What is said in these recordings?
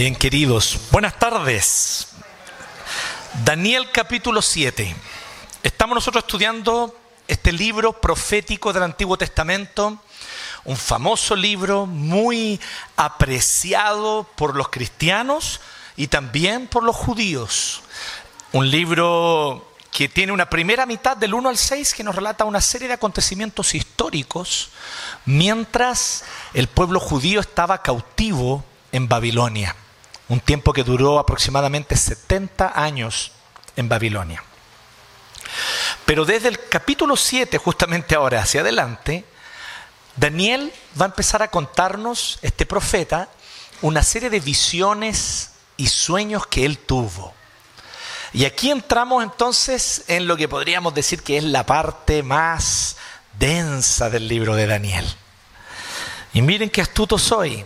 Bien, queridos, buenas tardes. Daniel capítulo 7. Estamos nosotros estudiando este libro profético del Antiguo Testamento, un famoso libro muy apreciado por los cristianos y también por los judíos. Un libro que tiene una primera mitad del 1 al 6 que nos relata una serie de acontecimientos históricos mientras el pueblo judío estaba cautivo en Babilonia, un tiempo que duró aproximadamente 70 años en Babilonia. Pero desde el capítulo 7, justamente ahora hacia adelante, Daniel va a empezar a contarnos, este profeta, una serie de visiones y sueños que él tuvo. Y aquí entramos entonces en lo que podríamos decir que es la parte más densa del libro de Daniel. Y miren qué astuto soy,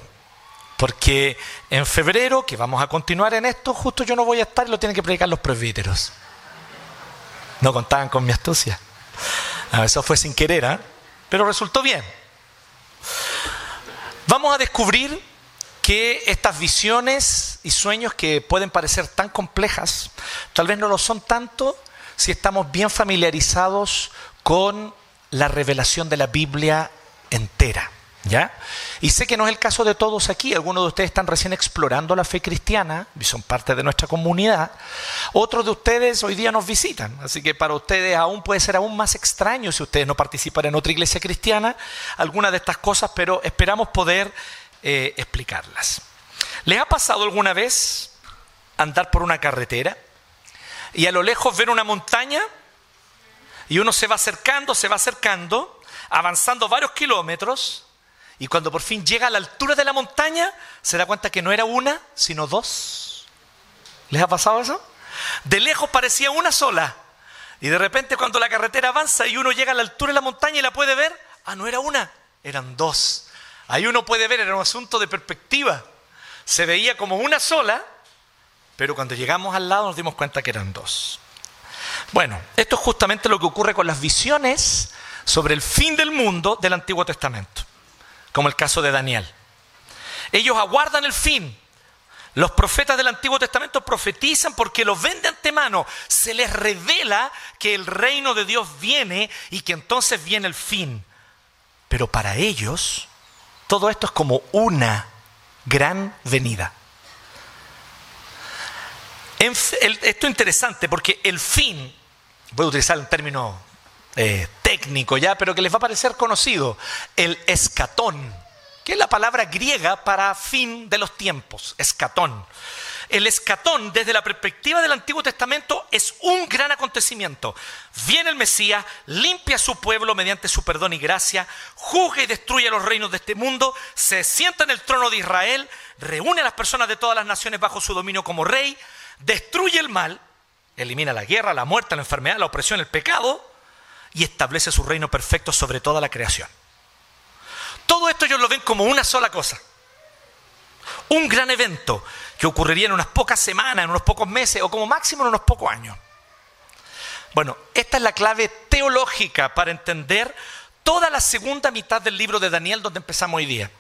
porque en febrero, que vamos a continuar en esto, justo yo no voy a estar y lo tienen que predicar los presbíteros. No contaban con mi astucia. Eso fue sin querer, ¿eh? pero resultó bien. Vamos a descubrir que estas visiones y sueños que pueden parecer tan complejas, tal vez no lo son tanto si estamos bien familiarizados con la revelación de la Biblia entera. ¿Ya? Y sé que no es el caso de todos aquí, algunos de ustedes están recién explorando la fe cristiana y son parte de nuestra comunidad, otros de ustedes hoy día nos visitan, así que para ustedes aún puede ser aún más extraño si ustedes no participan en otra iglesia cristiana, algunas de estas cosas, pero esperamos poder eh, explicarlas. ¿Les ha pasado alguna vez andar por una carretera y a lo lejos ver una montaña y uno se va acercando, se va acercando, avanzando varios kilómetros? Y cuando por fin llega a la altura de la montaña, se da cuenta que no era una, sino dos. ¿Les ha pasado eso? De lejos parecía una sola. Y de repente cuando la carretera avanza y uno llega a la altura de la montaña y la puede ver, ah, no era una, eran dos. Ahí uno puede ver, era un asunto de perspectiva. Se veía como una sola, pero cuando llegamos al lado nos dimos cuenta que eran dos. Bueno, esto es justamente lo que ocurre con las visiones sobre el fin del mundo del Antiguo Testamento como el caso de Daniel. Ellos aguardan el fin. Los profetas del Antiguo Testamento profetizan porque lo ven de antemano. Se les revela que el reino de Dios viene y que entonces viene el fin. Pero para ellos, todo esto es como una gran venida. Esto es interesante porque el fin, voy a utilizar el término eh, técnico ya, pero que les va a parecer conocido, el escatón, que es la palabra griega para fin de los tiempos, escatón. El escatón, desde la perspectiva del Antiguo Testamento, es un gran acontecimiento. Viene el Mesías, limpia a su pueblo mediante su perdón y gracia, juzga y destruye los reinos de este mundo, se sienta en el trono de Israel, reúne a las personas de todas las naciones bajo su dominio como rey, destruye el mal, elimina la guerra, la muerte, la enfermedad, la opresión, el pecado, y establece su reino perfecto sobre toda la creación. Todo esto ellos lo ven como una sola cosa. Un gran evento que ocurriría en unas pocas semanas, en unos pocos meses o como máximo en unos pocos años. Bueno, esta es la clave teológica para entender toda la segunda mitad del libro de Daniel donde empezamos hoy día.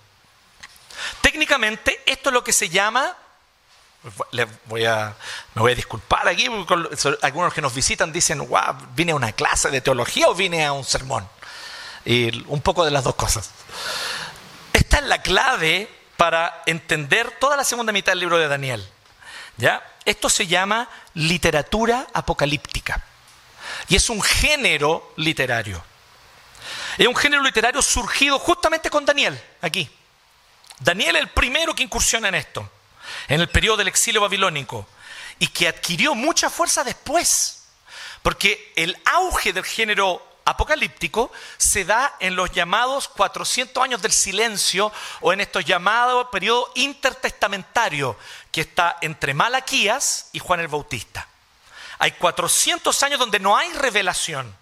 Técnicamente, esto es lo que se llama voy a, me voy a disculpar aquí, algunos que nos visitan dicen, wow, vine a una clase de teología o vine a un sermón. Y un poco de las dos cosas. Esta es la clave para entender toda la segunda mitad del libro de Daniel. ¿Ya? Esto se llama literatura apocalíptica. Y es un género literario. Es un género literario surgido justamente con Daniel, aquí. Daniel es el primero que incursiona en esto en el periodo del exilio babilónico y que adquirió mucha fuerza después, porque el auge del género apocalíptico se da en los llamados 400 años del silencio o en estos llamados periodos intertestamentarios que está entre Malaquías y Juan el Bautista. Hay 400 años donde no hay revelación.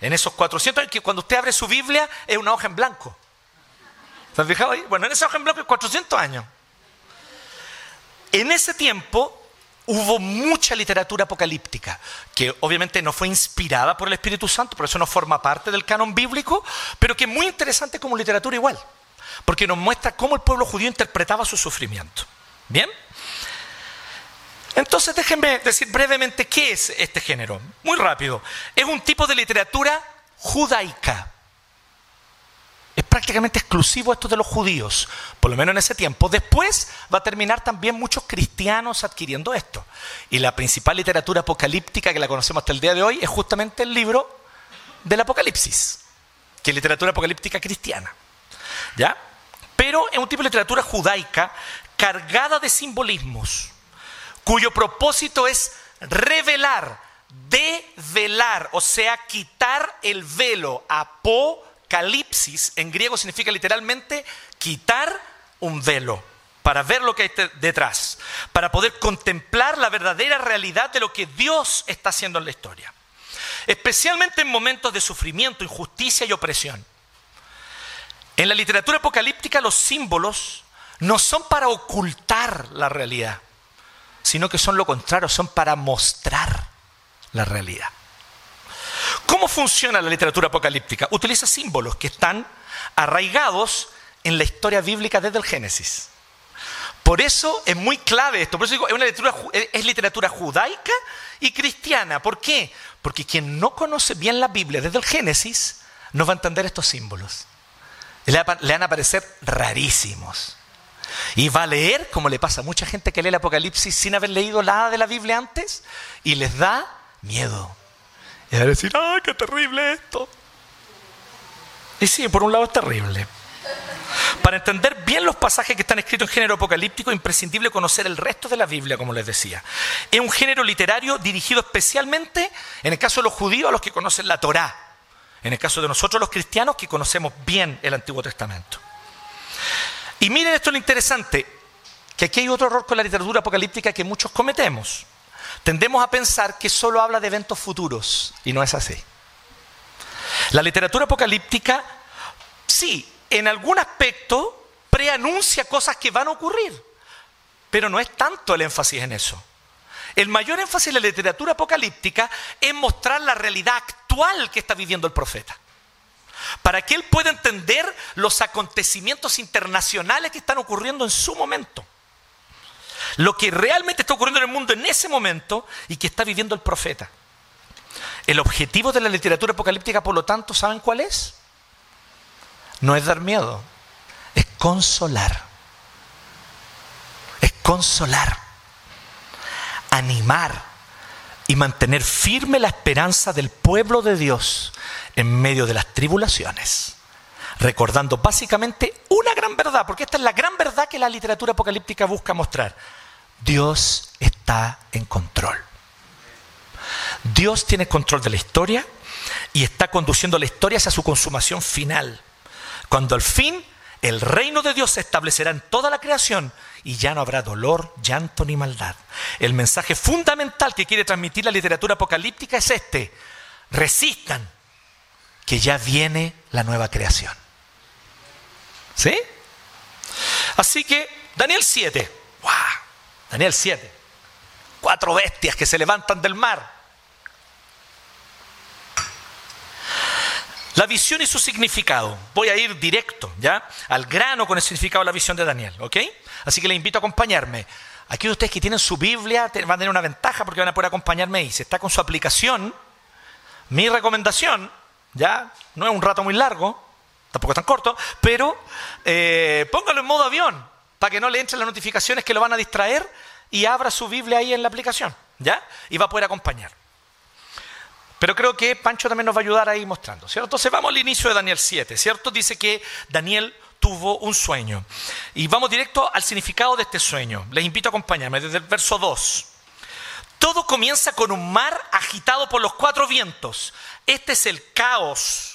En esos 400 años, que cuando usted abre su Biblia es una hoja en blanco. ¿Se han fijado ahí? Bueno, en esa hoja en blanco hay 400 años. En ese tiempo hubo mucha literatura apocalíptica, que obviamente no fue inspirada por el Espíritu Santo, por eso no forma parte del canon bíblico, pero que es muy interesante como literatura igual, porque nos muestra cómo el pueblo judío interpretaba su sufrimiento. ¿Bien? Entonces déjenme decir brevemente qué es este género. Muy rápido. Es un tipo de literatura judaica. Es prácticamente exclusivo esto de los judíos, por lo menos en ese tiempo. Después va a terminar también muchos cristianos adquiriendo esto. Y la principal literatura apocalíptica que la conocemos hasta el día de hoy es justamente el libro del Apocalipsis, que es literatura apocalíptica cristiana. ¿Ya? Pero es un tipo de literatura judaica cargada de simbolismos cuyo propósito es revelar, develar, o sea, quitar el velo. Apocalipsis en griego significa literalmente quitar un velo para ver lo que hay detrás, para poder contemplar la verdadera realidad de lo que Dios está haciendo en la historia. Especialmente en momentos de sufrimiento, injusticia y opresión. En la literatura apocalíptica los símbolos no son para ocultar la realidad, sino que son lo contrario, son para mostrar la realidad. ¿Cómo funciona la literatura apocalíptica? Utiliza símbolos que están arraigados en la historia bíblica desde el Génesis. Por eso es muy clave esto. Por eso digo, es, literatura, judaica y cristiana. ¿Por qué? Porque quien no conoce bien la Biblia desde el Génesis no va a entender estos símbolos. Le van a parecer rarísimos. Y va a leer, como le pasa a mucha gente que lee el Apocalipsis sin haber leído nada de la Biblia antes, y les da miedo. Y a decir, ¡ay, qué terrible esto! Y sí, por un lado es terrible. Para entender bien los pasajes que están escritos en género apocalíptico, es imprescindible conocer el resto de la Biblia, como les decía. Es un género literario dirigido especialmente, en el caso de los judíos, a los que conocen la Torá. En el caso de nosotros los cristianos, que conocemos bien el Antiguo Testamento. Y miren esto lo interesante, que aquí hay otro error con la literatura apocalíptica que muchos cometemos. Tendemos a pensar que solo habla de eventos futuros, y no es así. La literatura apocalíptica, sí, en algún aspecto preanuncia cosas que van a ocurrir, pero no es tanto el énfasis en eso. El mayor énfasis en la literatura apocalíptica es mostrar la realidad actual que está viviendo el profeta para que él pueda entender los acontecimientos internacionales que están ocurriendo en su momento. Lo que realmente está ocurriendo en el mundo en ese momento y que está viviendo el profeta. El objetivo de la literatura apocalíptica, por lo tanto, ¿saben cuál es? No es dar miedo, es consolar. Es consolar, animar y mantener firme la esperanza del pueblo de Dios en medio de las tribulaciones, recordando básicamente una gran verdad, porque esta es la gran verdad que la literatura apocalíptica busca mostrar. Dios está en control. Dios tiene control de la historia y está conduciendo la historia hacia su consumación final, cuando al fin el reino de Dios se establecerá en toda la creación y ya no habrá dolor, llanto ni maldad. El mensaje fundamental que quiere transmitir la literatura apocalíptica es este. Resistan, que ya viene la nueva creación. ¿Sí? Así que Daniel 7, ¡wow! Daniel 7, cuatro bestias que se levantan del mar. La visión y su significado. Voy a ir directo, ¿ya? Al grano con el significado de la visión de Daniel, ¿ok? Así que le invito a acompañarme. Aquí ustedes que tienen su Biblia van a tener una ventaja porque van a poder acompañarme ahí. Si está con su aplicación, mi recomendación ya, no es un rato muy largo, tampoco es tan corto, pero eh, póngalo en modo avión para que no le entren las notificaciones que lo van a distraer y abra su Biblia ahí en la aplicación, ¿ya? Y va a poder acompañar. Pero creo que Pancho también nos va a ayudar ahí mostrando, ¿cierto? Entonces vamos al inicio de Daniel 7, ¿cierto? Dice que Daniel tuvo un sueño. Y vamos directo al significado de este sueño. Les invito a acompañarme desde el verso 2. Todo comienza con un mar agitado por los cuatro vientos. Este es el caos.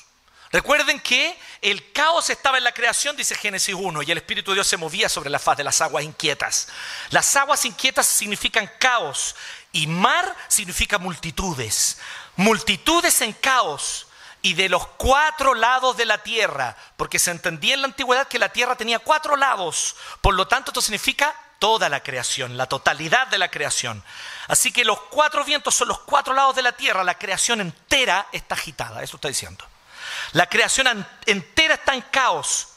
Recuerden que el caos estaba en la creación, dice Génesis 1, y el Espíritu de Dios se movía sobre la faz de las aguas inquietas. Las aguas inquietas significan caos y mar significa multitudes. Multitudes en caos y de los cuatro lados de la tierra, porque se entendía en la antigüedad que la tierra tenía cuatro lados. Por lo tanto, esto significa toda la creación, la totalidad de la creación. Así que los cuatro vientos son los cuatro lados de la tierra, la creación entera está agitada, eso está diciendo. La creación entera está en caos.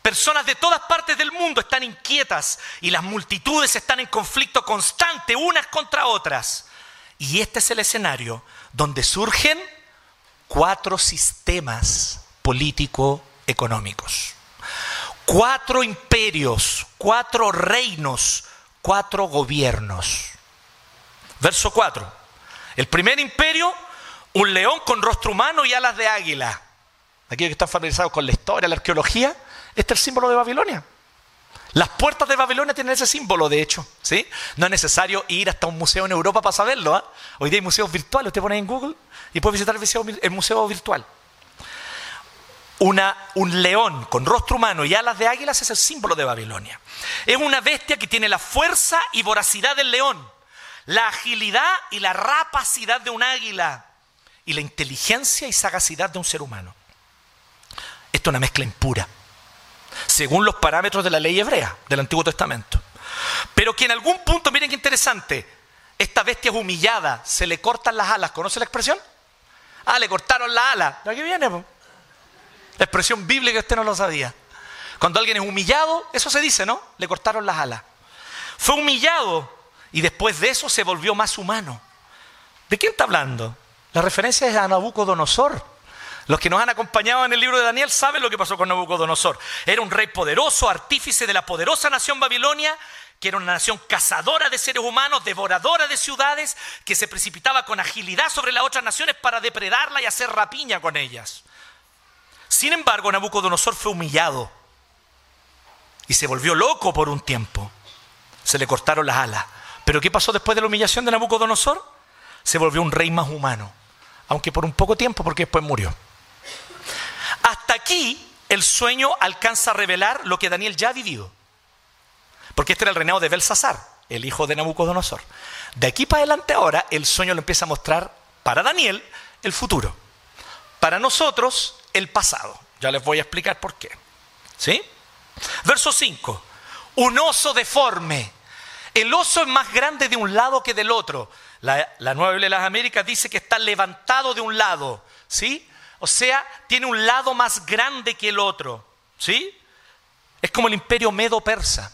Personas de todas partes del mundo están inquietas y las multitudes están en conflicto constante unas contra otras. Y este es el escenario donde surgen cuatro sistemas político-económicos. Cuatro imperios, cuatro reinos, cuatro gobiernos. Verso 4. El primer imperio, un león con rostro humano y alas de águila. Aquellos que están familiarizados con la historia, la arqueología, este es el símbolo de Babilonia. Las puertas de Babilonia tienen ese símbolo, de hecho. ¿sí? No es necesario ir hasta un museo en Europa para saberlo. ¿ah? Hoy día hay museos virtuales, usted pone en Google y puede visitar el museo, virtual. Una, un león con rostro humano y alas de águilas es el símbolo de Babilonia. Es una bestia que tiene la fuerza y voracidad del león, la agilidad y la rapacidad de un águila y la inteligencia y sagacidad de un ser humano. Esto es una mezcla impura según los parámetros de la ley hebrea del Antiguo Testamento. Pero que en algún punto, miren qué interesante, esta bestia es humillada, se le cortan las alas, ¿conoce la expresión? Ah, le cortaron la ala. ¿De aquí viene? La expresión bíblica usted no lo sabía. Cuando alguien es humillado, eso se dice, ¿no? Le cortaron las alas. Fue humillado y después de eso se volvió más humano. ¿De quién está hablando? La referencia es a Nabucodonosor. Los que nos han acompañado en el libro de Daniel saben lo que pasó con Nabucodonosor. Era un rey poderoso, artífice de la poderosa nación Babilonia, que era una nación cazadora de seres humanos, devoradora de ciudades, que se precipitaba con agilidad sobre las otras naciones para depredarla y hacer rapiña con ellas. Sin embargo, Nabucodonosor fue humillado y se volvió loco por un tiempo. Se le cortaron las alas. Pero ¿qué pasó después de la humillación de Nabucodonosor? Se volvió un rey más humano, aunque por un poco tiempo porque después murió. Hasta aquí el sueño alcanza a revelar lo que Daniel ya ha vivido. Porque este era el reinado de Belsasar, el hijo de Nabucodonosor. De aquí para adelante ahora el sueño lo empieza a mostrar para Daniel el futuro. Para nosotros el pasado. Ya les voy a explicar por qué. ¿Sí? Verso 5. Un oso deforme. El oso es más grande de un lado que del otro. La, la Nueva Biblia de las Américas dice que está levantado de un lado. ¿Sí? O sea, tiene un lado más grande que el otro. ¿Sí? Es como el imperio medo-persa.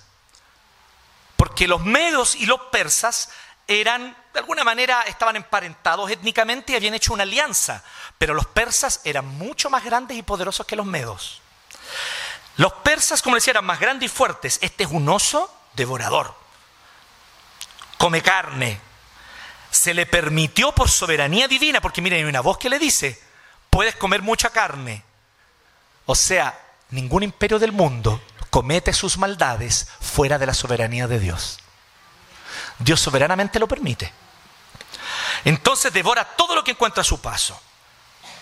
Porque los medos y los persas eran, de alguna manera, estaban emparentados étnicamente y habían hecho una alianza. Pero los persas eran mucho más grandes y poderosos que los medos. Los persas, como decía, eran más grandes y fuertes. Este es un oso devorador. Come carne. Se le permitió por soberanía divina, porque miren, hay una voz que le dice, puedes comer mucha carne. O sea, ningún imperio del mundo comete sus maldades fuera de la soberanía de Dios. Dios soberanamente lo permite. Entonces devora todo lo que encuentra a su paso.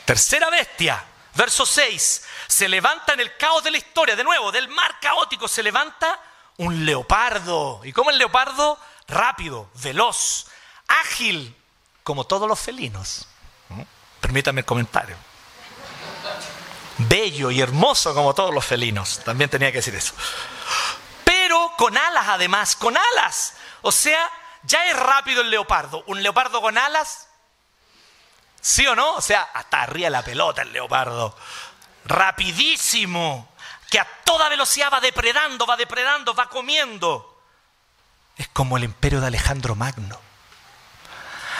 Tercera bestia, verso 6, se levanta en el caos de la historia, de nuevo, del mar caótico, se levanta un leopardo. ¿Y cómo el leopardo? Rápido, veloz, ágil, como todos los felinos. Permítame el comentario. Bello y hermoso como todos los felinos. También tenía que decir eso. Pero con alas además, con alas. O sea, ya es rápido el leopardo. Un leopardo con alas. ¿Sí o no? O sea, hasta arriba la pelota el leopardo. Rapidísimo. Que a toda velocidad va depredando, va depredando, va comiendo. Es como el imperio de Alejandro Magno.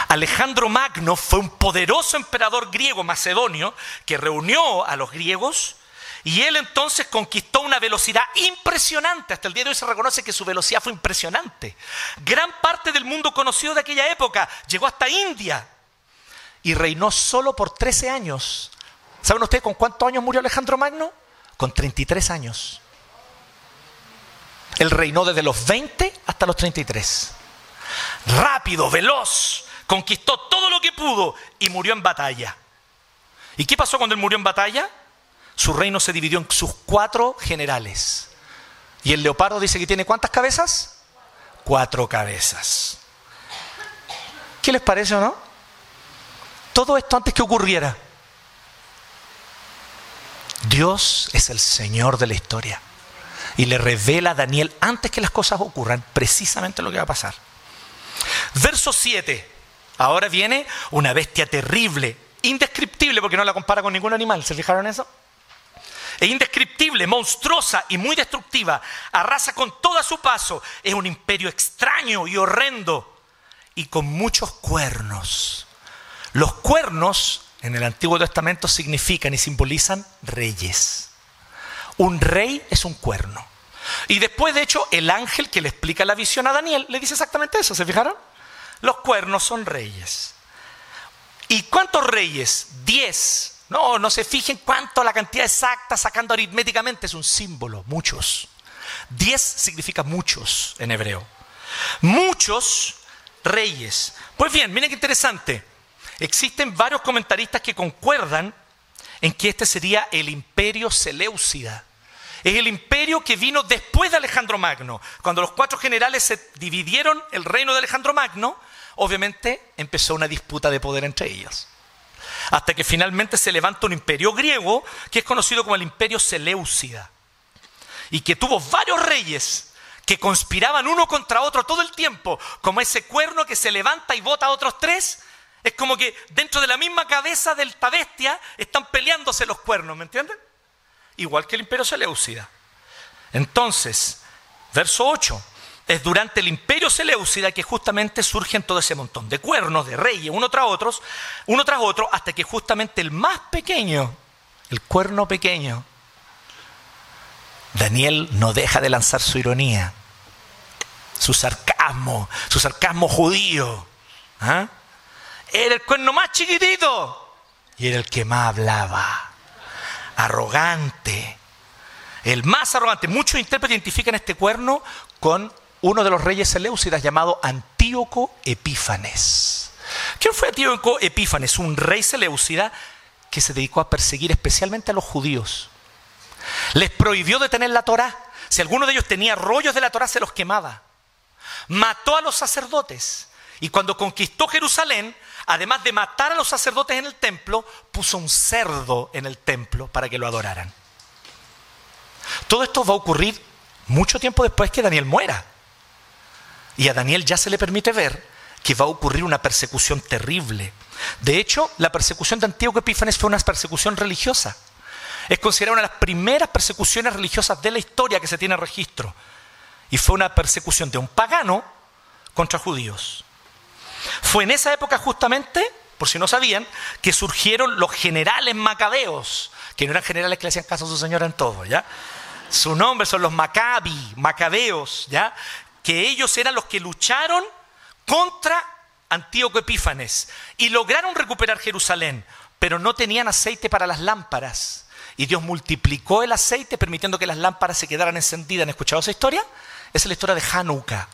Alejandro Magno fue un poderoso emperador griego macedonio que reunió a los griegos y él entonces conquistó una velocidad impresionante. Hasta el día de hoy se reconoce que su velocidad fue impresionante. Gran parte del mundo conocido de aquella época llegó hasta India y reinó solo por 13 años. ¿Saben ustedes con cuántos años murió Alejandro Magno? Con 33 años. Él reinó desde los 20 hasta los 33. Rápido, veloz, conquistó todo lo que pudo y murió en batalla. ¿Y qué pasó cuando él murió en batalla? Su reino se dividió en sus cuatro generales. Y el leopardo dice que tiene cuántas cabezas? Cuatro cabezas. ¿Qué les parece o no? Todo esto antes que ocurriera. Dios es el Señor de la historia. Y le revela a Daniel antes que las cosas ocurran precisamente lo que va a pasar. Verso 7. Ahora viene una bestia terrible, indescriptible porque no la compara con ningún animal. ¿Se fijaron eso? Es indescriptible, monstruosa y muy destructiva. Arrasa con todo a su paso. Es un imperio extraño y horrendo y con muchos cuernos. Los cuernos en el Antiguo Testamento significan y simbolizan reyes. Un rey es un cuerno. Y después, de hecho, el ángel que le explica la visión a Daniel le dice exactamente eso, ¿se fijaron? Los cuernos son reyes. ¿Y cuántos reyes? Diez. No, no se fijen cuánto la cantidad exacta sacando aritméticamente, es un símbolo, muchos. Diez significa muchos en hebreo. Muchos reyes. Pues bien, miren qué interesante. Existen varios comentaristas que concuerdan en que este sería el imperio Seleucida. Es el imperio que vino después de Alejandro Magno. Cuando los cuatro generales se dividieron el reino de Alejandro Magno, obviamente empezó una disputa de poder entre ellos. Hasta que finalmente se levanta un imperio griego que es conocido como el imperio Seleucida. Y que tuvo varios reyes que conspiraban uno contra otro todo el tiempo, como ese cuerno que se levanta y vota a otros tres. Es como que dentro de la misma cabeza de esta bestia están peleándose los cuernos, ¿me entienden? Igual que el imperio Seleucida. Entonces, verso 8. Es durante el imperio Seleucida que justamente surgen todo ese montón de cuernos, de reyes, uno tras otros, uno tras otro, hasta que justamente el más pequeño, el cuerno pequeño, Daniel no deja de lanzar su ironía, su sarcasmo, su sarcasmo judío. ¿ah? Era el cuerno más chiquitito y era el que más hablaba. Arrogante. El más arrogante. Muchos intérpretes identifican este cuerno con uno de los reyes seleucidas llamado Antíoco Epífanes. ¿Quién fue Antíoco Epífanes? Un rey seleucida que se dedicó a perseguir especialmente a los judíos. Les prohibió de tener la Torá. Si alguno de ellos tenía rollos de la Torá, se los quemaba. Mató a los sacerdotes. Y cuando conquistó Jerusalén, además de matar a los sacerdotes en el templo, puso un cerdo en el templo para que lo adoraran. Todo esto va a ocurrir mucho tiempo después que Daniel muera. Y a Daniel ya se le permite ver que va a ocurrir una persecución terrible. De hecho, la persecución de Antíoco Epífanes fue una persecución religiosa. Es considerada una de las primeras persecuciones religiosas de la historia que se tiene registro. Y fue una persecución de un pagano contra judíos. Fue en esa época justamente, por si no sabían, que surgieron los generales macabeos, que no eran generales que le hacían caso a su señora en todo, ¿ya? Su nombre son los Maccabi, macabeos, ¿ya? Que ellos eran los que lucharon contra Antíoco Epífanes y lograron recuperar Jerusalén, pero no tenían aceite para las lámparas. Y Dios multiplicó el aceite permitiendo que las lámparas se quedaran encendidas. ¿Han escuchado esa historia? Esa es la historia de Hanukkah.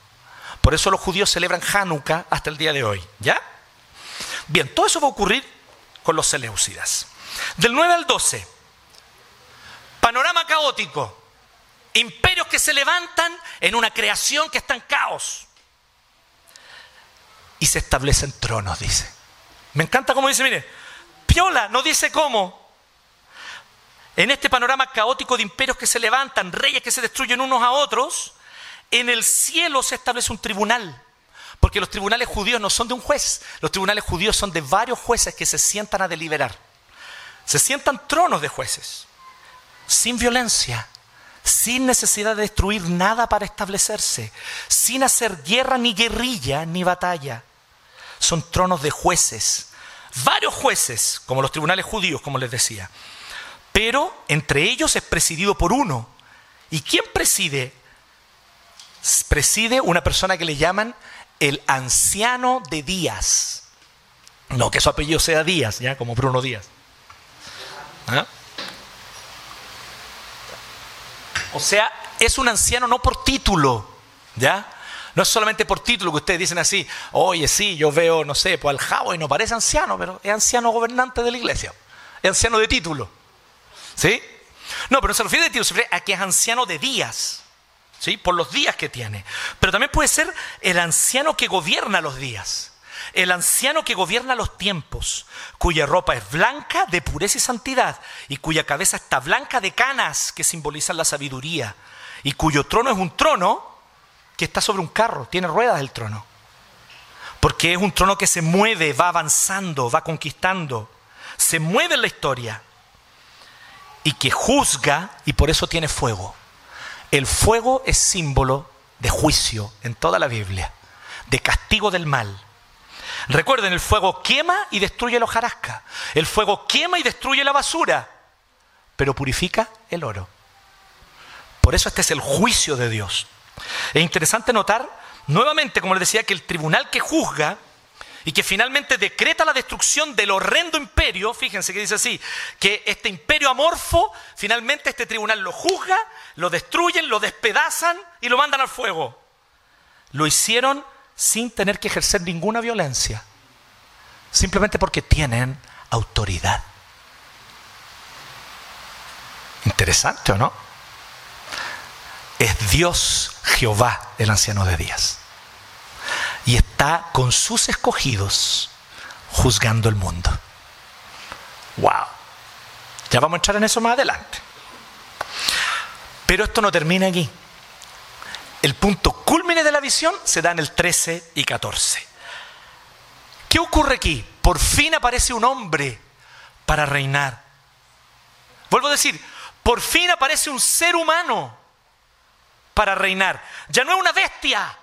Por eso los judíos celebran Hanukkah hasta el día de hoy. ¿Ya? Bien, todo eso va a ocurrir con los Seleucidas. Del 9 al 12, panorama caótico. Imperios que se levantan en una creación que está en caos. Y se establecen tronos, dice. Me encanta cómo dice, mire, Piola no dice cómo. En este panorama caótico de imperios que se levantan, reyes que se destruyen unos a otros, en el cielo se establece un tribunal. Porque los tribunales judíos no son de un juez, los tribunales judíos son de varios jueces que se sientan a deliberar. Se sientan tronos de jueces, sin violencia, sin necesidad de destruir nada para establecerse, sin hacer guerra ni guerrilla ni batalla. Son tronos de jueces, varios jueces, como los tribunales judíos, como les decía. Pero entre ellos es presidido por uno. ¿Y quién preside preside una persona que le llaman el anciano de Díaz. No que su apellido sea Díaz, ya como Bruno Díaz. ¿Ah? O sea, es un anciano no por título, ¿ya? No es solamente por título que ustedes dicen así, oye, sí, yo veo, no sé, pues al Javo y no parece anciano, pero es anciano gobernante de la iglesia. Es anciano de título. ¿Sí? No, pero no se refiere de título, se refiere a que es anciano de días por los días que tiene. Pero también puede ser el anciano que gobierna los días, el anciano que gobierna los tiempos, cuya ropa es blanca de pureza y santidad, y cuya cabeza está blanca de canas que simbolizan la sabiduría, y cuyo trono es un trono que está sobre un carro, tiene ruedas el trono. Porque es un trono que se mueve, va avanzando, va conquistando, se mueve en la historia. y que juzga y por eso tiene fuego. El fuego es símbolo de juicio en toda la Biblia, de castigo del mal. Recuerden, el fuego quema y destruye la hojarasca. El fuego quema y destruye la basura, pero purifica el oro. Por eso este es el juicio de Dios. Es interesante notar nuevamente, como les decía, que el tribunal que juzga y que finalmente decreta la destrucción del horrendo imperio, fíjense que dice así, que este imperio amorfo, finalmente este tribunal lo juzga, lo destruyen, lo despedazan y lo mandan al fuego. Lo hicieron sin tener que ejercer ninguna violencia, simplemente porque tienen autoridad. Interesante, ¿o no? Es Dios Jehová el anciano de días y está con sus escogidos juzgando el mundo. ¡Wow! Ya vamos a entrar en eso más adelante. Pero esto no termina aquí. El punto culmine de la visión se da en el 13 y 14. ¿Qué ocurre aquí? Por fin aparece un hombre para reinar. Vuelvo a decir, por fin aparece un ser humano para reinar. Ya no es una bestia,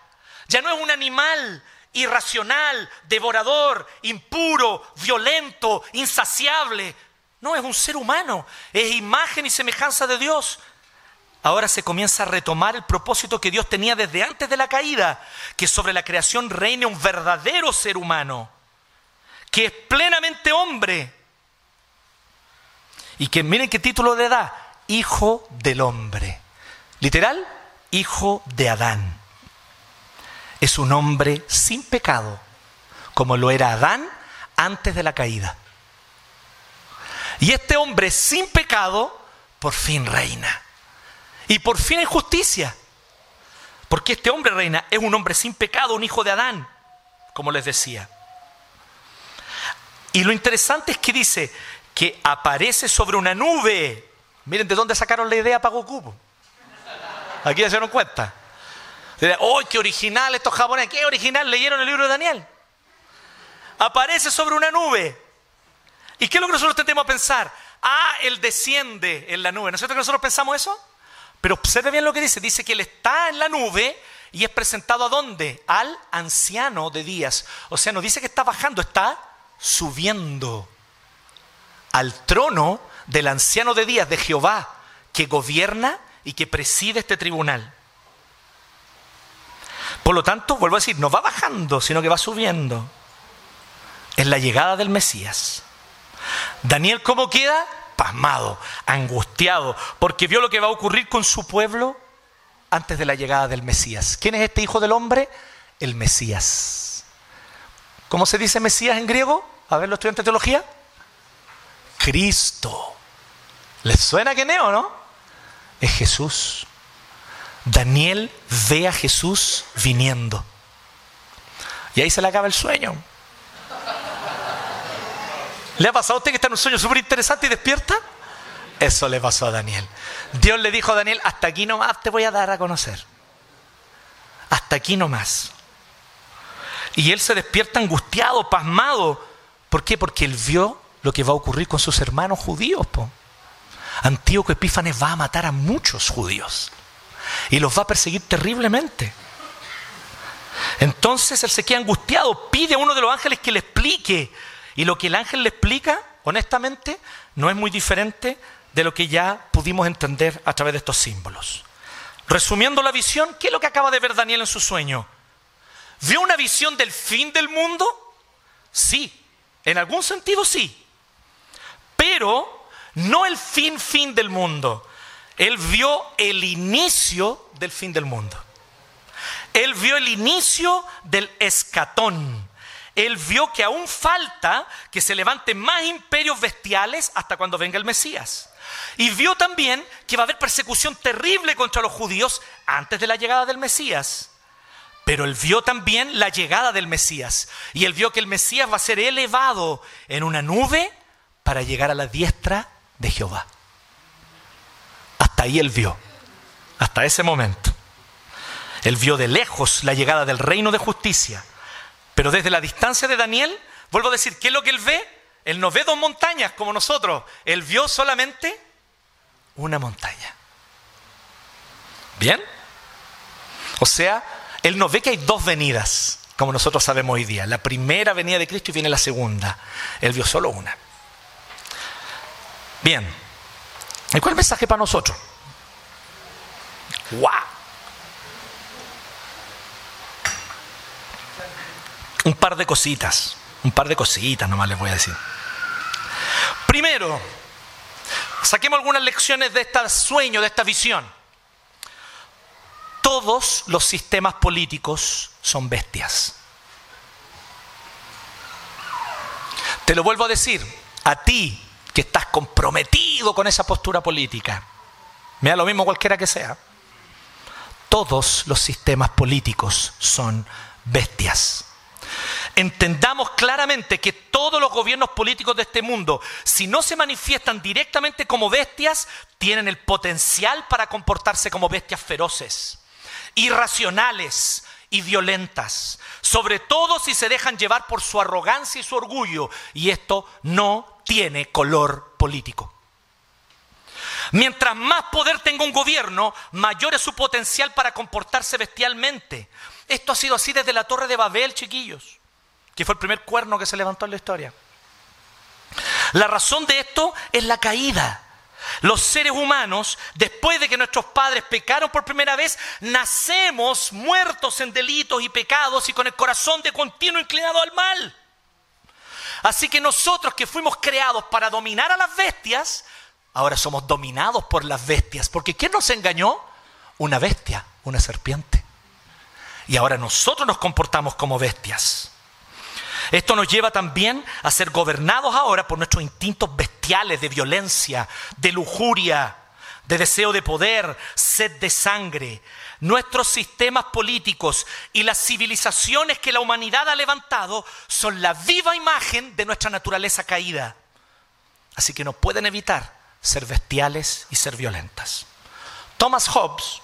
ya no es un animal irracional, devorador, impuro, violento, insaciable. No, es un ser humano, es imagen y semejanza de Dios. Ahora se comienza a retomar el propósito que Dios tenía desde antes de la caída, que sobre la creación reine un verdadero ser humano, que es plenamente hombre. Y que miren qué título le da, Hijo del Hombre. Literal, Hijo de Adán es un hombre sin pecado, como lo era Adán antes de la caída. Y este hombre sin pecado por fin reina. Y por fin hay justicia. Porque este hombre reina es un hombre sin pecado, un hijo de Adán, como les decía. Y lo interesante es que dice que aparece sobre una nube. Miren de dónde sacaron la idea para Goku. Aquí ya se dieron cuenta. ¡Oh, qué original estos japoneses! ¡Qué original! Leyeron el libro de Daniel. Aparece sobre una nube. ¿Y qué es lo que nosotros tendemos a pensar? Ah, él desciende en la nube. ¿No es cierto que nosotros pensamos eso? Pero observe bien lo que dice. Dice que él está en la nube y es presentado a dónde? Al anciano de días. O sea, no dice que está bajando, está subiendo al trono del anciano de días de Jehová, que gobierna y que preside este tribunal. Por lo tanto, vuelvo a decir, no va bajando, sino que va subiendo. Es la llegada del Mesías. Daniel, ¿cómo queda? Pasmado, angustiado, porque vio lo que va a ocurrir con su pueblo antes de la llegada del Mesías. ¿Quién es este hijo del hombre? El Mesías. ¿Cómo se dice Mesías en griego? A ver, los estudiantes de teología. Cristo. ¿Les suena que neo, no? Es Jesús. Daniel ve a Jesús viniendo. Y ahí se le acaba el sueño. ¿Le ha pasado a usted que está en un sueño súper interesante y despierta? Eso le pasó a Daniel. Dios le dijo a Daniel, hasta aquí nomás te voy a dar a conocer. Hasta aquí nomás. Y él se despierta angustiado, pasmado. ¿Por qué? Porque él vio lo que va a ocurrir con sus hermanos judíos. Antíoco Epífanes va a matar a muchos judíos y los va a perseguir terriblemente. Entonces él se queda angustiado, pide a uno de los ángeles que le explique. Y lo que el ángel le explica, honestamente, no es muy diferente de lo que ya pudimos entender a través de estos símbolos. Resumiendo la visión, ¿qué es lo que acaba de ver Daniel en su sueño? ¿Vio una visión del fin del mundo? Sí, en algún sentido sí. Pero no el fin fin del mundo, él vio el inicio del fin del mundo. Él vio el inicio del escatón. Él vio que aún falta que se levanten más imperios bestiales hasta cuando venga el Mesías. Y vio también que va a haber persecución terrible contra los judíos antes de la llegada del Mesías. Pero él vio también la llegada del Mesías. Y él vio que el Mesías va a ser elevado en una nube para llegar a la diestra de Jehová. Ahí él vio, hasta ese momento. Él vio de lejos la llegada del reino de justicia. Pero desde la distancia de Daniel, vuelvo a decir, ¿qué es lo que él ve? Él no ve dos montañas como nosotros. Él vio solamente una montaña. ¿Bien? O sea, Él no ve que hay dos venidas, como nosotros sabemos hoy día. La primera venida de Cristo y viene la segunda. Él vio solo una. Bien. ¿Y cuál mensaje para nosotros? ¡Wow! Un par de cositas. Un par de cositas nomás les voy a decir. Primero, saquemos algunas lecciones de este sueño, de esta visión. Todos los sistemas políticos son bestias. Te lo vuelvo a decir, a ti que estás comprometido con esa postura política, me da lo mismo cualquiera que sea, todos los sistemas políticos son bestias. Entendamos claramente que todos los gobiernos políticos de este mundo, si no se manifiestan directamente como bestias, tienen el potencial para comportarse como bestias feroces, irracionales y violentas, sobre todo si se dejan llevar por su arrogancia y su orgullo, y esto no tiene color político. Mientras más poder tenga un gobierno, mayor es su potencial para comportarse bestialmente. Esto ha sido así desde la Torre de Babel, chiquillos que fue el primer cuerno que se levantó en la historia. La razón de esto es la caída. Los seres humanos, después de que nuestros padres pecaron por primera vez, nacemos muertos en delitos y pecados y con el corazón de continuo inclinado al mal. Así que nosotros que fuimos creados para dominar a las bestias, ahora somos dominados por las bestias. Porque ¿quién nos engañó? Una bestia, una serpiente. Y ahora nosotros nos comportamos como bestias. Esto nos lleva también a ser gobernados ahora por nuestros instintos bestiales de violencia, de lujuria, de deseo de poder, sed de sangre. Nuestros sistemas políticos y las civilizaciones que la humanidad ha levantado son la viva imagen de nuestra naturaleza caída. Así que no pueden evitar ser bestiales y ser violentas. Thomas Hobbes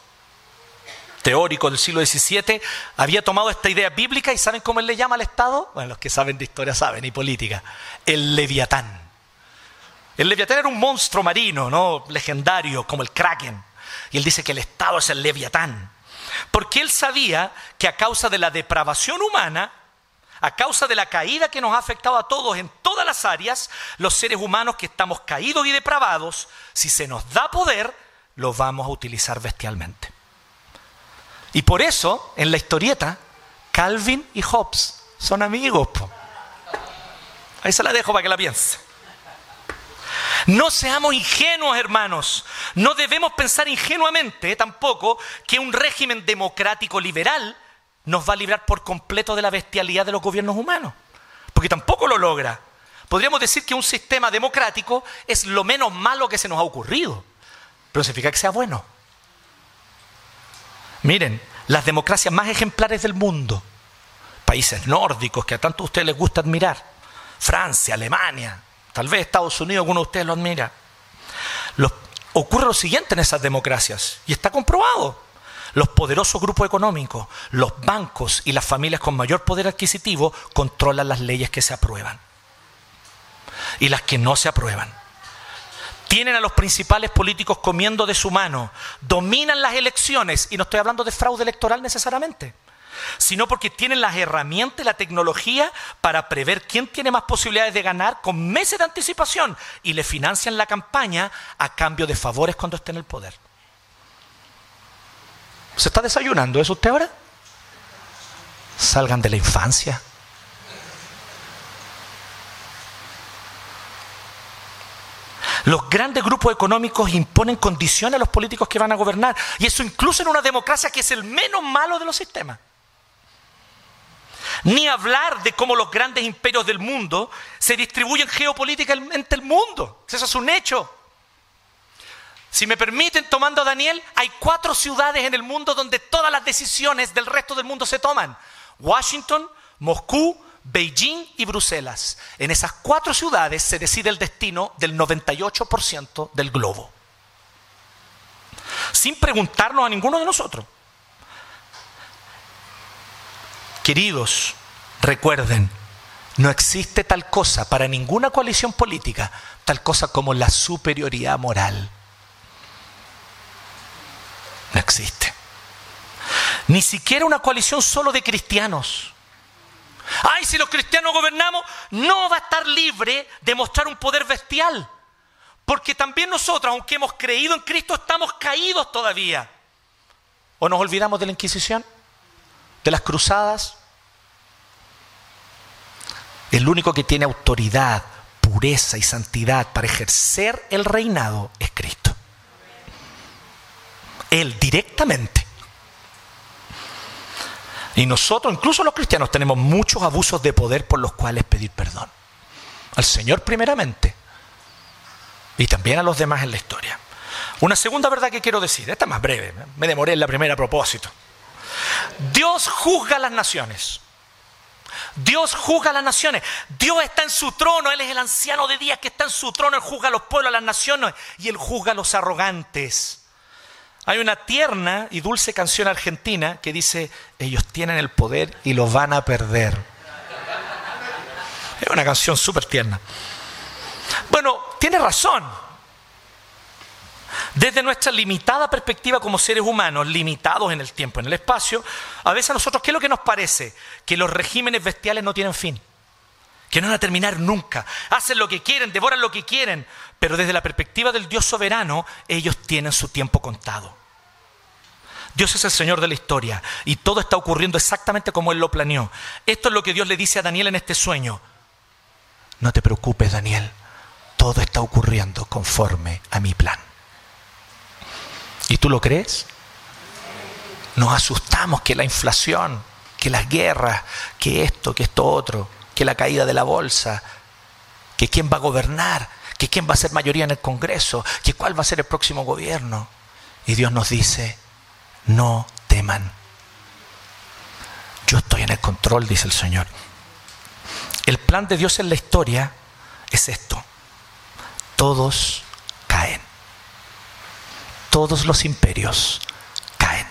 teórico del siglo XVII, había tomado esta idea bíblica y ¿saben cómo él le llama al Estado? Bueno, los que saben de historia saben, y política. El leviatán. El leviatán era un monstruo marino, ¿no? Legendario, como el kraken. Y él dice que el Estado es el leviatán. Porque él sabía que a causa de la depravación humana, a causa de la caída que nos ha afectado a todos en todas las áreas, los seres humanos que estamos caídos y depravados, si se nos da poder, lo vamos a utilizar bestialmente. Y por eso, en la historieta, Calvin y Hobbes son amigos. Ahí se la dejo para que la piense. No seamos ingenuos, hermanos. No debemos pensar ingenuamente tampoco que un régimen democrático liberal nos va a librar por completo de la bestialidad de los gobiernos humanos. Porque tampoco lo logra. Podríamos decir que un sistema democrático es lo menos malo que se nos ha ocurrido. Pero significa que sea bueno. Miren, las democracias más ejemplares del mundo, países nórdicos que a tanto a ustedes les gusta admirar, Francia, Alemania, tal vez Estados Unidos, alguno de ustedes lo admira. ocurre lo siguiente en esas democracias, y está comprobado. Los poderosos grupos económicos, los bancos y las familias con mayor poder adquisitivo controlan las leyes que se aprueban y las que no se aprueban tienen a los principales políticos comiendo de su mano, dominan las elecciones, y no estoy hablando de fraude electoral necesariamente, sino porque tienen las herramientas la tecnología para prever quién tiene más posibilidades de ganar con meses de anticipación y le financian la campaña a cambio de favores cuando esté en el poder. ¿Se está desayunando eso usted ahora? Salgan de la infancia. Los grandes grupos económicos imponen condiciones a los políticos que van a gobernar. Y eso incluso en una democracia que es el menos malo de los sistemas. Ni hablar de cómo los grandes imperios del mundo se distribuyen geopolíticamente el mundo. Eso es un hecho. Si me permiten, tomando a Daniel, hay cuatro ciudades en el mundo donde todas las decisiones del resto del mundo se toman. Washington, Moscú, Beijing y Bruselas. En esas cuatro ciudades se decide el destino del 98% del globo. Sin preguntarnos a ninguno de nosotros. Queridos, recuerden, no existe tal cosa para ninguna coalición política, tal cosa como la superioridad moral. No existe. Ni siquiera una coalición solo de cristianos. Ay, si los cristianos gobernamos, no va a estar libre de mostrar un poder bestial. Porque también nosotros, aunque hemos creído en Cristo, estamos caídos todavía. ¿O nos olvidamos de la Inquisición? ¿De las cruzadas? El único que tiene autoridad, pureza y santidad para ejercer el reinado es Cristo. Él directamente. Y nosotros, incluso los cristianos, tenemos muchos abusos de poder por los cuales pedir perdón. Al Señor primeramente y también a los demás en la historia. Una segunda verdad que quiero decir, esta es más breve, me demoré en la primera a propósito. Dios juzga a las naciones. Dios juzga a las naciones. Dios está en su trono. Él es el anciano de días que está en su trono. Él juzga a los pueblos, a las naciones. Y Él juzga a los arrogantes. Hay una tierna y dulce canción argentina que dice, ellos tienen el poder y lo van a perder. Es una canción súper tierna. Bueno, tiene razón. Desde nuestra limitada perspectiva como seres humanos, limitados en el tiempo, en el espacio, a veces a nosotros, ¿qué es lo que nos parece? Que los regímenes bestiales no tienen fin, que no van a terminar nunca, hacen lo que quieren, devoran lo que quieren, pero desde la perspectiva del Dios soberano, ellos tienen su tiempo contado. Dios es el Señor de la historia y todo está ocurriendo exactamente como Él lo planeó. Esto es lo que Dios le dice a Daniel en este sueño. No te preocupes, Daniel todo está ocurriendo conforme a mi plan. ¿Y tú lo crees? Nos asustamos que la inflación, que las guerras, que esto, que esto otro, que la caída de la bolsa, que quién va a gobernar, que quién va a ser mayoría en el Congreso, que cuál va a ser el próximo gobierno. Y Dios nos dice, no teman. Yo estoy en el control, dice el Señor. El plan de Dios en la historia es esto todos. Todos los imperios caen.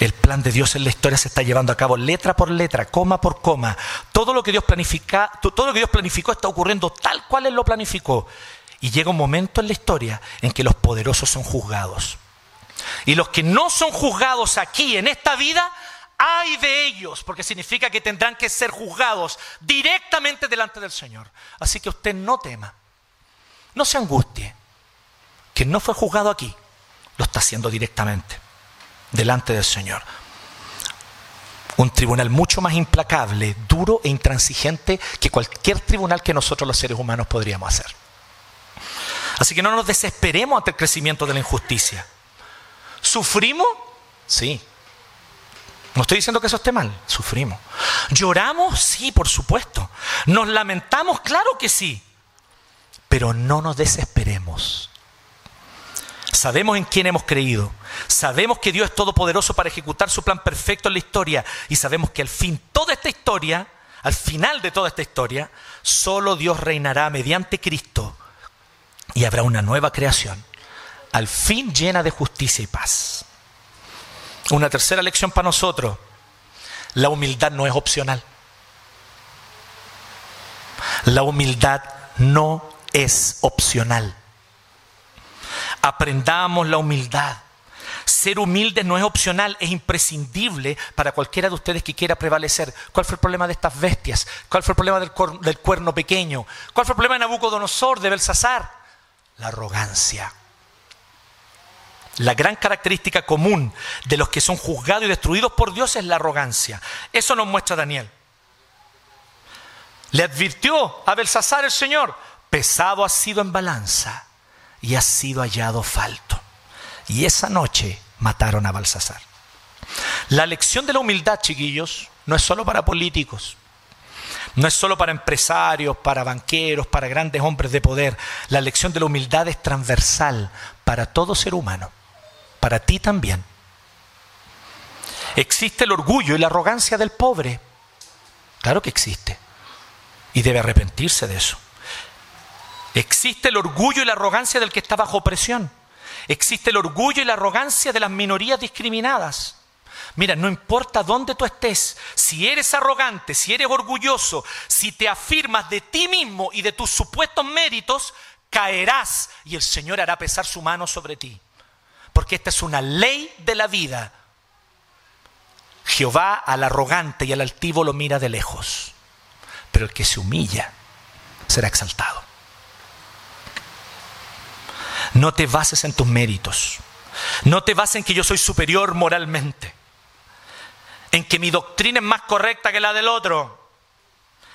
El plan de Dios en la historia se está llevando a cabo letra por letra, coma por coma. Todo lo que Dios planificó está ocurriendo tal cual él lo planificó. Y llega un momento en la historia en que los poderosos son juzgados. Y los que no son juzgados aquí en esta vida hay de ellos, porque significa que tendrán que ser juzgados directamente delante del Señor. Así que usted no tema, no se angustie. Que no fue juzgado aquí, lo está haciendo directamente, delante del Señor. Un tribunal mucho más implacable, duro e intransigente que cualquier tribunal que nosotros los seres humanos podríamos hacer. Así que no nos desesperemos ante el crecimiento de la injusticia. ¿Sufrimos? Sí, no estoy diciendo que eso esté mal, sufrimos. ¿Lloramos? Sí, por supuesto. ¿Nos lamentamos? Claro que sí. Pero no nos desesperemos. Sabemos en quién hemos creído. Sabemos que Dios es todopoderoso para ejecutar su plan perfecto en la historia. Y sabemos que al fin toda esta historia, al final de toda esta historia, solo Dios reinará mediante Cristo y habrá una nueva creación. Al fin llena de justicia y paz. Una tercera lección para nosotros. La humildad no es opcional. La humildad no es opcional. Aprendamos la humildad. Ser humilde no es opcional, es imprescindible para cualquiera de ustedes que quiera prevalecer. ¿Cuál fue el problema de estas bestias? ¿Cuál fue el problema del, cuerno pequeño? ¿Cuál fue el problema de Nabucodonosor, de Belsasar? La arrogancia. La gran característica común de los que son juzgados y destruidos por Dios es la arrogancia. Eso nos muestra Daniel. Le advirtió a Belsasar el Señor, pesado ha sido en balanza y ha sido hallado falto. Y esa noche mataron a Belsasar. La lección de la humildad, chiquillos, no es solo para políticos, no es solo para empresarios, para banqueros, para grandes hombres de poder. La lección de la humildad es transversal para todo ser humano para ti también. Existe el orgullo y la arrogancia del pobre. Claro que existe. Y debe arrepentirse de eso. Existe el orgullo y la arrogancia del que está bajo presión. Existe el orgullo y la arrogancia de las minorías discriminadas. Mira, no importa dónde tú estés, si eres arrogante, si eres orgulloso, si te afirmas de ti mismo y de tus supuestos méritos, caerás y el Señor hará pesar su mano sobre ti porque esta es una ley de la vida. Jehová al arrogante y al altivo lo mira de lejos, pero el que se humilla será exaltado. No te bases en tus méritos. No te bases en que yo soy superior moralmente. En que mi doctrina es más correcta que la del otro.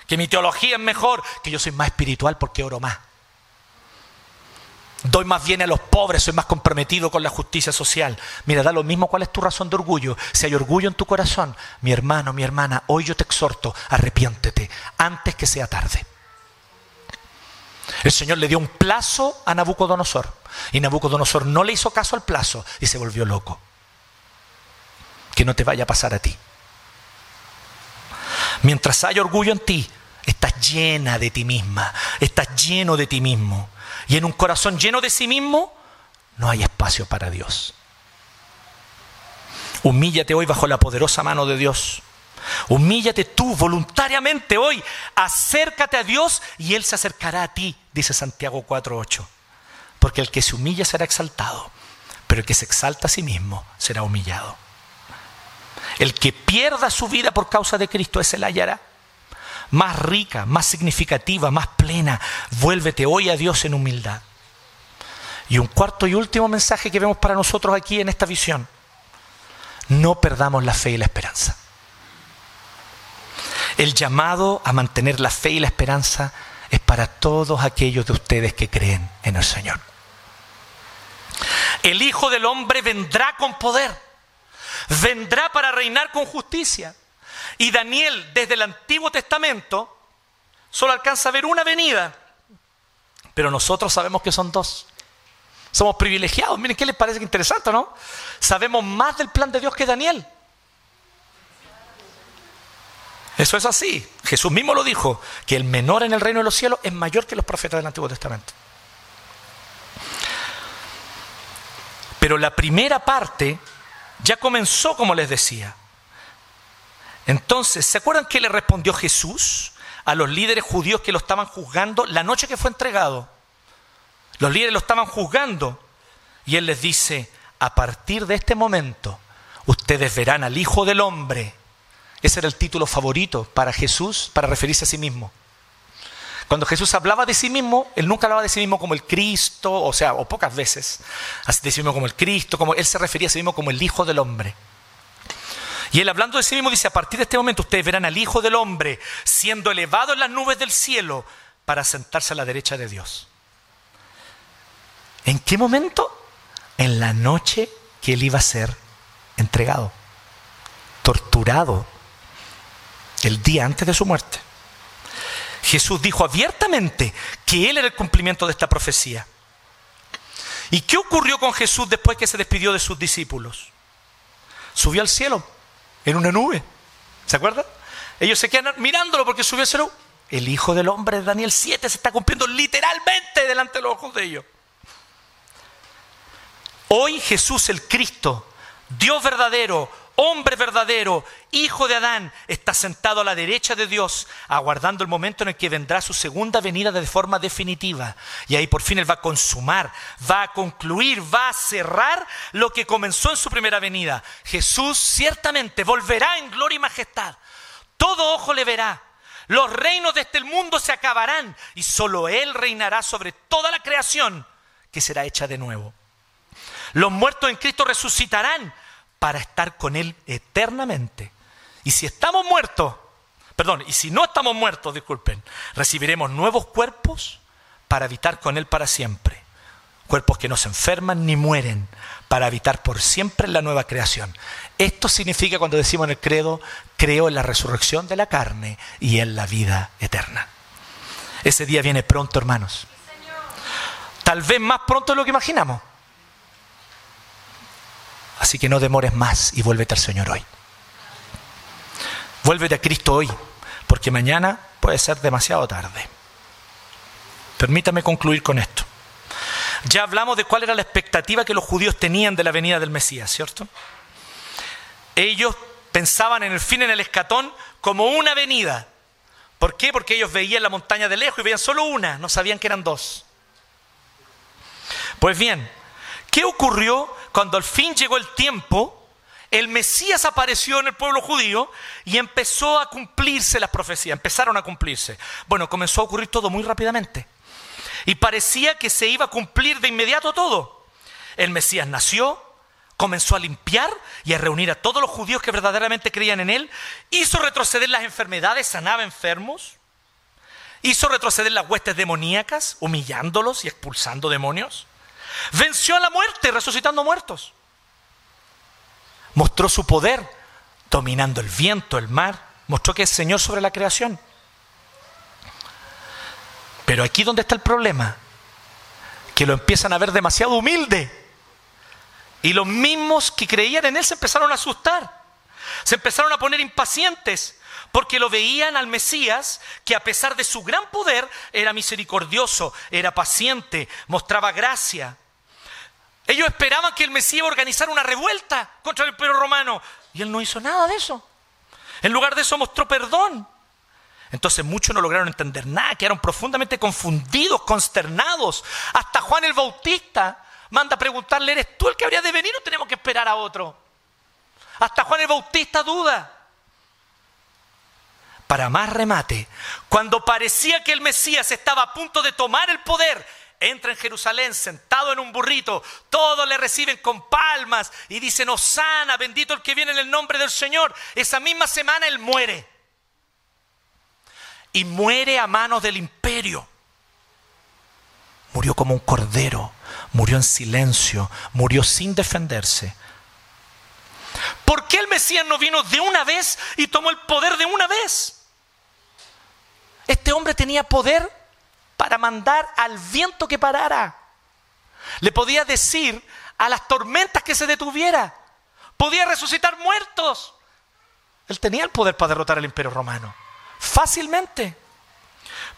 Que mi teología es mejor. Que yo soy más espiritual porque oro más. Doy más bien a los pobres, soy más comprometido con la justicia social. Mira, da lo mismo cuál es tu razón de orgullo. Si hay orgullo en tu corazón, mi hermano, mi hermana, hoy yo te exhorto, arrepiéntete antes que sea tarde. El Señor le dio un plazo a Nabucodonosor y Nabucodonosor no le hizo caso al plazo y se volvió loco. Que no te vaya a pasar a ti. Mientras hay orgullo en ti, estás llena de ti misma, estás lleno de ti mismo. Y en un corazón lleno de sí mismo, no hay espacio para Dios. Humíllate hoy bajo la poderosa mano de Dios. Humíllate tú voluntariamente hoy. Acércate a Dios y Él se acercará a ti, dice Santiago 4.8. Porque el que se humilla será exaltado, pero el que se exalta a sí mismo será humillado. El que pierda su vida por causa de Cristo, ese la hallará. Más rica, más significativa, más plena. Vuélvete hoy a Dios en humildad. Y un cuarto y último mensaje que vemos para nosotros aquí en esta visión. No perdamos la fe y la esperanza. El llamado a mantener la fe y la esperanza es para todos aquellos de ustedes que creen en el Señor. El Hijo del Hombre vendrá con poder, vendrá para reinar con justicia. Y Daniel, desde el Antiguo Testamento, solo alcanza a ver una venida, pero nosotros sabemos que son dos. Somos privilegiados. Miren, ¿qué les parece interesante, no? Sabemos más del plan de Dios que Daniel. Eso es así. Jesús mismo lo dijo, que el menor en el reino de los cielos es mayor que los profetas del Antiguo Testamento. Pero la primera parte ya comenzó, como les decía. Entonces, ¿se acuerdan qué le respondió Jesús a los líderes judíos que lo estaban juzgando la noche que fue entregado? Los líderes lo estaban juzgando y él les dice, a partir de este momento, ustedes verán al Hijo del Hombre ese era el título favorito para Jesús para referirse a sí mismo. Cuando Jesús hablaba de sí mismo, él nunca hablaba de sí mismo como el Cristo, o sea, o pocas veces, de sí mismo como el Cristo, como él se refería a sí mismo como el Hijo del Hombre. Y él hablando de sí mismo dice, a partir de este momento ustedes verán al Hijo del Hombre siendo elevado en las nubes del cielo para sentarse a la derecha de Dios. ¿En qué momento? En la noche que él iba a ser entregado, torturado, el día antes de su muerte. Jesús dijo abiertamente que Él era el cumplimiento de esta profecía. ¿Y qué ocurrió con Jesús después que se despidió de sus discípulos? Subió al cielo en una nube. ¿Se acuerdan? Ellos se quedan mirándolo porque subió al cielo. El Hijo del Hombre de Daniel 7 se está cumpliendo literalmente delante de los ojos de ellos. Hoy Jesús el Cristo, Dios verdadero, hombre verdadero, hijo de Adán, está sentado a la derecha de Dios, aguardando el momento en el que vendrá su segunda venida de forma definitiva. Y ahí por fin Él va a consumar, va a concluir, va a cerrar lo que comenzó en su primera venida. Jesús ciertamente volverá en gloria y majestad. Todo ojo le verá. Los reinos de este mundo se acabarán y solo Él reinará sobre toda la creación que será hecha de nuevo. Los muertos en Cristo resucitarán para estar con Él eternamente. Y si estamos muertos, perdón, y si no estamos muertos, disculpen, recibiremos nuevos cuerpos para habitar con Él para siempre. Cuerpos que no se enferman ni mueren, para habitar por siempre en la nueva creación. Esto significa cuando decimos en el credo, creo en la resurrección de la carne y en la vida eterna. Ese día viene pronto, hermanos. Tal vez más pronto de lo que imaginamos. Así que no demores más y vuélvete al Señor hoy. Vuélvete a Cristo hoy, porque mañana puede ser demasiado tarde. Permítame concluir con esto. Ya hablamos de cuál era la expectativa que los judíos tenían de la venida del Mesías, ¿cierto? Ellos pensaban en el fin, en el escatón, como una venida. ¿Por qué? Porque ellos veían la montaña de lejos y veían solo una, no sabían que eran dos. Pues bien, ¿Qué ocurrió cuando al fin llegó el tiempo? El Mesías apareció en el pueblo judío y empezó a cumplirse las profecías, empezaron a cumplirse. Bueno, comenzó a ocurrir todo muy rápidamente. Y parecía que se iba a cumplir de inmediato todo. El Mesías nació, comenzó a limpiar y a reunir a todos los judíos que verdaderamente creían en él, hizo retroceder las enfermedades, sanaba enfermos, hizo retroceder las huestes demoníacas, humillándolos y expulsando demonios, venció a la muerte, resucitando muertos, mostró su poder, dominando el viento, el mar, mostró que es Señor sobre la creación. Pero aquí donde está el problema, que lo empiezan a ver demasiado humilde. Y los mismos que creían en él se empezaron a asustar. Se empezaron a poner impacientes porque lo veían al Mesías que a pesar de su gran poder era misericordioso, era paciente, mostraba gracia. Ellos esperaban que el Mesías organizara una revuelta contra el imperio romano y él no hizo nada de eso. En lugar de eso mostró perdón. Entonces muchos no lograron entender nada, quedaron profundamente confundidos, consternados. Hasta Juan el Bautista manda a preguntarle, ¿eres tú el que habría de venir o tenemos que esperar a otro? Hasta Juan el Bautista duda. Para más remate, cuando parecía que el Mesías estaba a punto de tomar el poder, entra en Jerusalén sentado en un burrito, todos le reciben con palmas y dicen, Osana, bendito el que viene en el nombre del Señor. Esa misma semana él muere y muere a manos del imperio. Murió como un cordero, murió en silencio, murió sin defenderse. ¿Por qué el Mesías no vino de una vez y tomó el poder de una vez? Este hombre tenía poder para mandar al viento que parara. Le podía decir a las tormentas que se detuviera. Podía resucitar muertos. Él tenía el poder para derrotar al imperio romano fácilmente.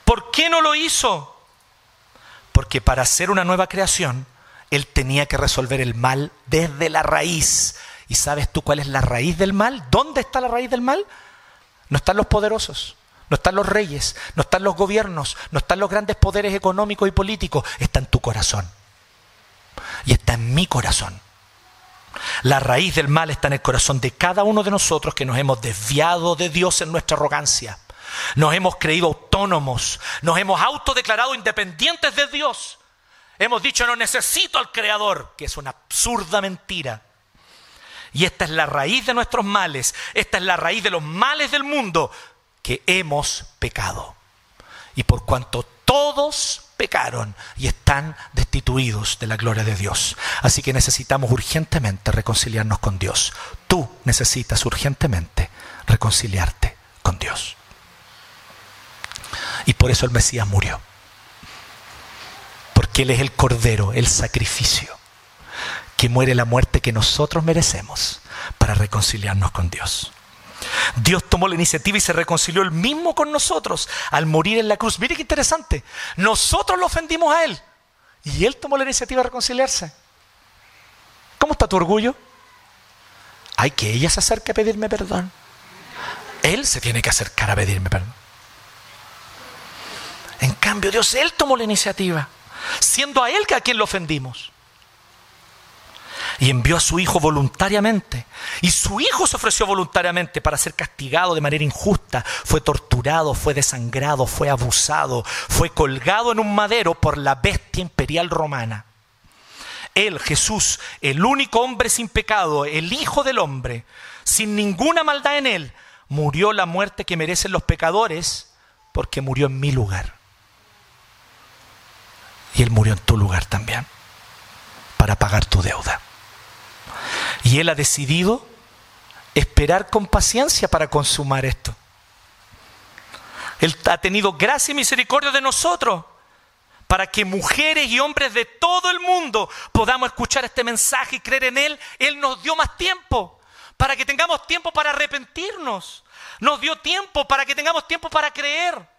¿Por qué no lo hizo? Porque para hacer una nueva creación, Él tenía que resolver el mal desde la raíz. ¿Y sabes tú cuál es la raíz del mal? ¿Dónde está la raíz del mal? No están los poderosos, no están los reyes, no están los gobiernos, no están los grandes poderes económicos y políticos, está en tu corazón. Y está en mi corazón. La raíz del mal está en el corazón de cada uno de nosotros que nos hemos desviado de Dios en nuestra arrogancia. Nos hemos creído autónomos, nos hemos autodeclarado independientes de Dios. Hemos dicho no necesito al Creador, que es una absurda mentira. Y esta es la raíz de nuestros males, esta es la raíz de los males del mundo, que hemos pecado. Y por cuanto todos pecaron y están destituidos de la gloria de Dios. Así que necesitamos urgentemente reconciliarnos con Dios. Tú necesitas urgentemente reconciliarte con Dios. Y por eso el Mesías murió. Porque Él es el Cordero, el sacrificio, que muere la muerte que nosotros merecemos para reconciliarnos con Dios. Dios tomó la iniciativa y se reconcilió él mismo con nosotros al morir en la cruz. Mire qué interesante. Nosotros lo ofendimos a Él y Él tomó la iniciativa de reconciliarse. ¿Cómo está tu orgullo? Hay que ella se acerque a pedirme perdón. Él se tiene que acercar a pedirme perdón. En cambio, Dios, Él tomó la iniciativa, siendo a Él a quien lo ofendimos. Y envió a su hijo voluntariamente. Y su hijo se ofreció voluntariamente para ser castigado de manera injusta. Fue torturado, fue desangrado, fue abusado, fue colgado en un madero por la bestia imperial romana. Él, Jesús, el único hombre sin pecado, el Hijo del Hombre, sin ninguna maldad en él, murió la muerte que merecen los pecadores porque murió en mi lugar. Y Él murió en tu lugar también, para pagar tu deuda. Y Él ha decidido esperar con paciencia para consumar esto. Él ha tenido gracia y misericordia de nosotros para que mujeres y hombres de todo el mundo podamos escuchar este mensaje y creer en Él. Él nos dio más tiempo para que tengamos tiempo para arrepentirnos. Nos dio tiempo para que tengamos tiempo para creer.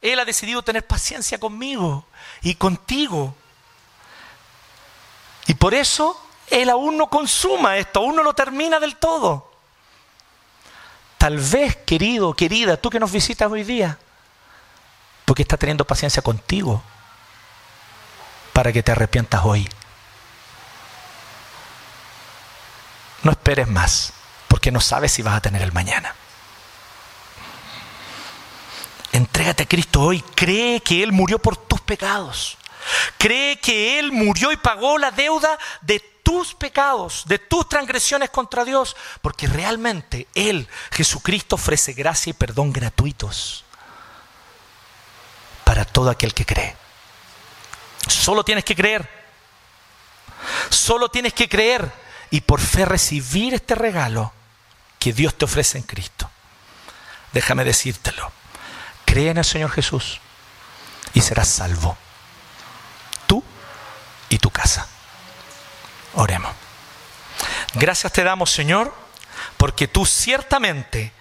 Él ha decidido tener paciencia conmigo y contigo. Y por eso Él aún no consuma esto, aún no lo termina del todo. Tal vez, querido, querida, tú que nos visitas hoy día, porque está teniendo paciencia contigo para que te arrepientas hoy no esperes más, porque no sabes si vas a tener el mañana. Entrégate a Cristo hoy, cree que Él murió por tus pecados. Cree que Él murió y pagó la deuda de tus pecados, de tus transgresiones contra Dios, porque realmente Él, Jesucristo, ofrece gracia y perdón gratuitos para todo aquel que cree. Solo tienes que creer. Solo tienes que creer y por fe recibir este regalo que Dios te ofrece en Cristo. Déjame decírtelo. Cree en el Señor Jesús y serás salvo. Tú y tu casa. Oremos. Gracias te damos, Señor, porque tú ciertamente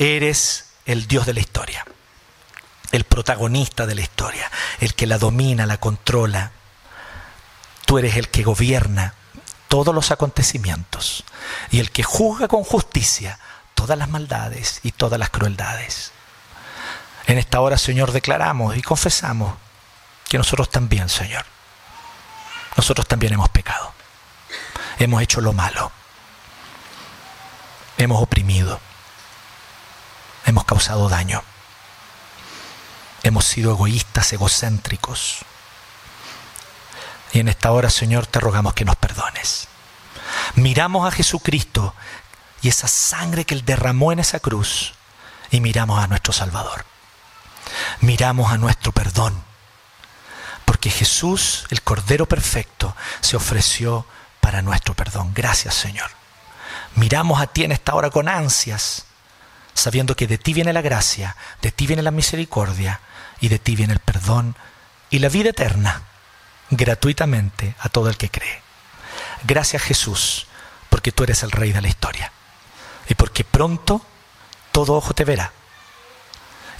eres el Dios de la historia, el protagonista de la historia, el que la domina, la controla. Tú eres el que gobierna todos los acontecimientos y el que juzga con justicia todas las maldades y todas las crueldades. En esta hora, Señor, declaramos y confesamos que nosotros también, Señor, nosotros también hemos pecado. Hemos hecho lo malo. Hemos oprimido. Hemos causado daño. Hemos sido egoístas, egocéntricos. Y en esta hora, Señor, te rogamos que nos perdones. Miramos a Jesucristo y esa sangre que Él derramó en esa cruz y miramos a nuestro Salvador. Miramos a nuestro perdón. Porque Jesús, el Cordero Perfecto, se ofreció para nuestro perdón. Gracias, Señor. Miramos a ti en esta hora con ansias, sabiendo que de ti viene la gracia, de ti viene la misericordia y de ti viene el perdón y la vida eterna gratuitamente a todo el que cree. Gracias Jesús, porque tú eres el rey de la historia. Y porque pronto todo ojo te verá.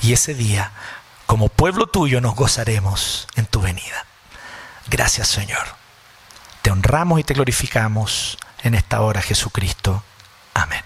Y ese día, como pueblo tuyo, nos gozaremos en tu venida. Gracias Señor. Te honramos y te glorificamos en esta hora, Jesucristo. Amén.